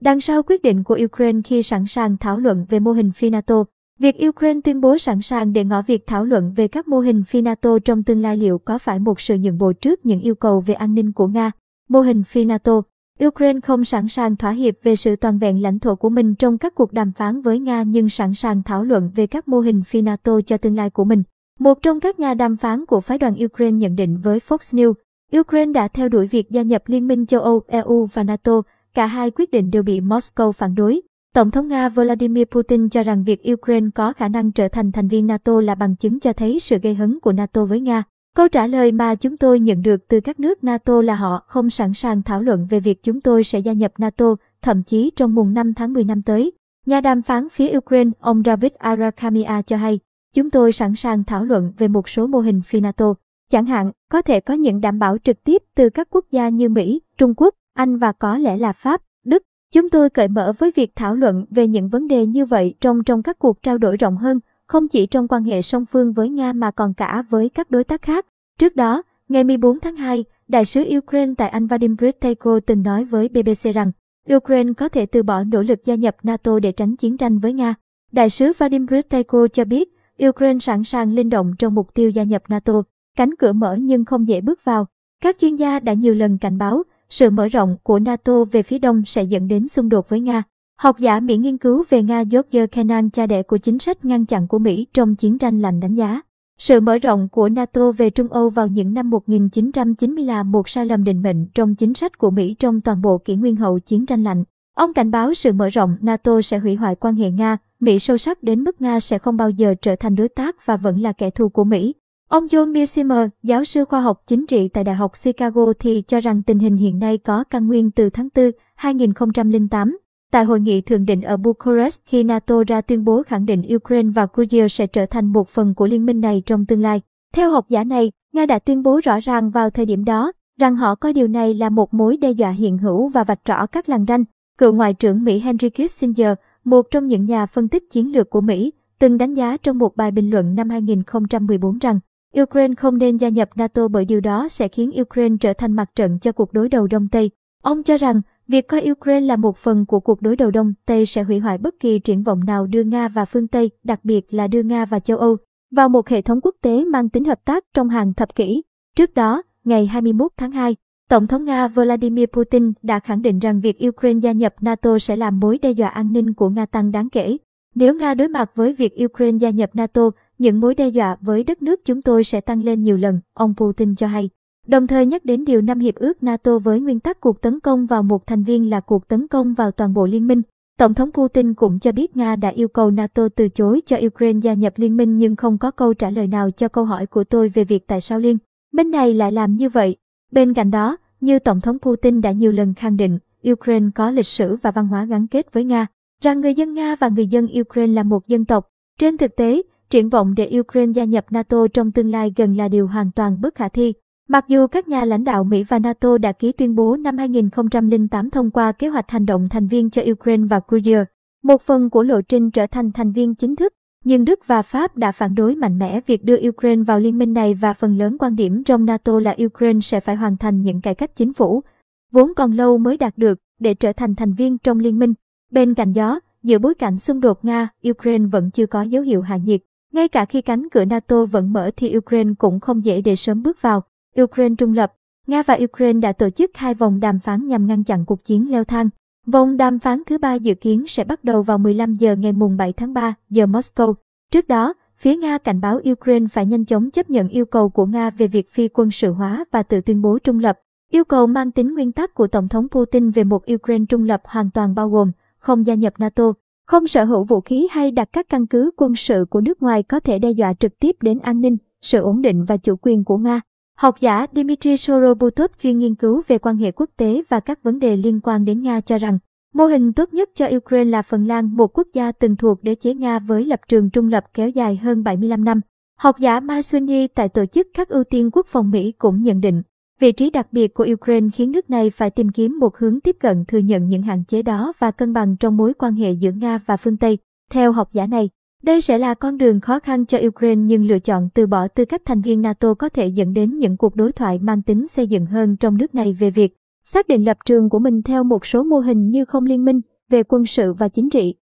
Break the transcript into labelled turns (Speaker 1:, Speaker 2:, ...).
Speaker 1: Đằng sau quyết định của Ukraine khi sẵn sàng thảo luận về mô hình phi NATO, việc Ukraine tuyên bố sẵn sàng để ngỏ việc thảo luận về các mô hình phi NATO trong tương lai liệu có phải một sự nhượng bộ trước những yêu cầu về an ninh của Nga. Mô hình phi NATO Ukraine không sẵn sàng thỏa hiệp về sự toàn vẹn lãnh thổ của mình trong các cuộc đàm phán với Nga nhưng sẵn sàng thảo luận về các mô hình phi NATO cho tương lai của mình. Một trong các nhà đàm phán của phái đoàn Ukraine nhận định với Fox News, Ukraine đã theo đuổi việc gia nhập Liên minh châu Âu, EU và NATO, cả hai quyết định đều bị Moscow phản đối. Tổng thống Nga Vladimir Putin cho rằng việc Ukraine có khả năng trở thành thành viên NATO là bằng chứng cho thấy sự gây hấn của NATO với Nga. Câu trả lời mà chúng tôi nhận được từ các nước NATO là họ không sẵn sàng thảo luận về việc chúng tôi sẽ gia nhập NATO, thậm chí trong mùng 5 tháng 10 năm tới. Nhà đàm phán phía Ukraine, ông David Arakhamia cho hay, chúng tôi sẵn sàng thảo luận về một số mô hình phi NATO. Chẳng hạn, có thể có những đảm bảo trực tiếp từ các quốc gia như Mỹ, Trung Quốc, anh và có lẽ là Pháp, Đức. Chúng tôi cởi mở với việc thảo luận về những vấn đề như vậy trong trong các cuộc trao đổi rộng hơn, không chỉ trong quan hệ song phương với Nga mà còn cả với các đối tác khác. Trước đó, ngày 14 tháng 2, Đại sứ Ukraine tại Anh Vadim Briteyko từng nói với BBC rằng Ukraine có thể từ bỏ nỗ lực gia nhập NATO để tránh chiến tranh với Nga. Đại sứ Vadim Briteyko cho biết Ukraine sẵn sàng linh động trong mục tiêu gia nhập NATO, cánh cửa mở nhưng không dễ bước vào. Các chuyên gia đã nhiều lần cảnh báo sự mở rộng của NATO về phía đông sẽ dẫn đến xung đột với Nga. Học giả Mỹ nghiên cứu về Nga George Kennan cha đẻ của chính sách ngăn chặn của Mỹ trong chiến tranh lạnh đánh giá. Sự mở rộng của NATO về Trung Âu vào những năm 1990 là một sai lầm định mệnh trong chính sách của Mỹ trong toàn bộ kỷ nguyên hậu chiến tranh lạnh. Ông cảnh báo sự mở rộng NATO sẽ hủy hoại quan hệ Nga, Mỹ sâu sắc đến mức Nga sẽ không bao giờ trở thành đối tác và vẫn là kẻ thù của Mỹ. Ông John Musimer, giáo sư khoa học chính trị tại Đại học Chicago thì cho rằng tình hình hiện nay có căn nguyên từ tháng 4, 2008. Tại hội nghị thượng đỉnh ở Bucharest khi NATO ra tuyên bố khẳng định Ukraine và Georgia sẽ trở thành một phần của liên minh này trong tương lai. Theo học giả này, Nga đã tuyên bố rõ ràng vào thời điểm đó rằng họ coi điều này là một mối đe dọa hiện hữu và vạch rõ các làn ranh. Cựu Ngoại trưởng Mỹ Henry Kissinger, một trong những nhà phân tích chiến lược của Mỹ, từng đánh giá trong một bài bình luận năm 2014 rằng Ukraine không nên gia nhập NATO bởi điều đó sẽ khiến Ukraine trở thành mặt trận cho cuộc đối đầu Đông Tây. Ông cho rằng, việc coi Ukraine là một phần của cuộc đối đầu Đông Tây sẽ hủy hoại bất kỳ triển vọng nào đưa Nga và phương Tây, đặc biệt là đưa Nga và châu Âu, vào một hệ thống quốc tế mang tính hợp tác trong hàng thập kỷ. Trước đó, ngày 21 tháng 2, Tổng thống Nga Vladimir Putin đã khẳng định rằng việc Ukraine gia nhập NATO sẽ làm mối đe dọa an ninh của Nga tăng đáng kể. Nếu Nga đối mặt với việc Ukraine gia nhập NATO, những mối đe dọa với đất nước chúng tôi sẽ tăng lên nhiều lần, ông Putin cho hay. Đồng thời nhắc đến điều năm hiệp ước NATO với nguyên tắc cuộc tấn công vào một thành viên là cuộc tấn công vào toàn bộ liên minh. Tổng thống Putin cũng cho biết Nga đã yêu cầu NATO từ chối cho Ukraine gia nhập liên minh nhưng không có câu trả lời nào cho câu hỏi của tôi về việc tại sao liên minh này lại làm như vậy. Bên cạnh đó, như Tổng thống Putin đã nhiều lần khẳng định, Ukraine có lịch sử và văn hóa gắn kết với Nga, rằng người dân Nga và người dân Ukraine là một dân tộc. Trên thực tế, triển vọng để Ukraine gia nhập NATO trong tương lai gần là điều hoàn toàn bất khả thi. Mặc dù các nhà lãnh đạo Mỹ và NATO đã ký tuyên bố năm 2008 thông qua kế hoạch hành động thành viên cho Ukraine và Georgia, một phần của lộ trình trở thành thành viên chính thức, nhưng Đức và Pháp đã phản đối mạnh mẽ việc đưa Ukraine vào liên minh này và phần lớn quan điểm trong NATO là Ukraine sẽ phải hoàn thành những cải cách chính phủ, vốn còn lâu mới đạt được, để trở thành thành viên trong liên minh. Bên cạnh đó, giữa bối cảnh xung đột Nga-Ukraine vẫn chưa có dấu hiệu hạ nhiệt. Ngay cả khi cánh cửa NATO vẫn mở thì Ukraine cũng không dễ để sớm bước vào. Ukraine trung lập, Nga và Ukraine đã tổ chức hai vòng đàm phán nhằm ngăn chặn cuộc chiến leo thang. Vòng đàm phán thứ ba dự kiến sẽ bắt đầu vào 15 giờ ngày mùng 7 tháng 3 giờ Moscow. Trước đó, phía Nga cảnh báo Ukraine phải nhanh chóng chấp nhận yêu cầu của Nga về việc phi quân sự hóa và tự tuyên bố trung lập. Yêu cầu mang tính nguyên tắc của Tổng thống Putin về một Ukraine trung lập hoàn toàn bao gồm không gia nhập NATO, không sở hữu vũ khí hay đặt các căn cứ quân sự của nước ngoài có thể đe dọa trực tiếp đến an ninh, sự ổn định và chủ quyền của Nga. Học giả Dmitry Sorobutov chuyên nghiên cứu về quan hệ quốc tế và các vấn đề liên quan đến Nga cho rằng, mô hình tốt nhất cho Ukraine là Phần Lan, một quốc gia từng thuộc đế chế Nga với lập trường trung lập kéo dài hơn 75 năm. Học giả Masuni tại Tổ chức các ưu tiên quốc phòng Mỹ cũng nhận định, Vị trí đặc biệt của Ukraine khiến nước này phải tìm kiếm một hướng tiếp cận thừa nhận những hạn chế đó và cân bằng trong mối quan hệ giữa Nga và phương Tây. Theo học giả này, đây sẽ là con đường khó khăn cho Ukraine nhưng lựa chọn từ bỏ tư cách thành viên NATO có thể dẫn đến những cuộc đối thoại mang tính xây dựng hơn trong nước này về việc xác định lập trường của mình theo một số mô hình như không liên minh về quân sự và chính trị.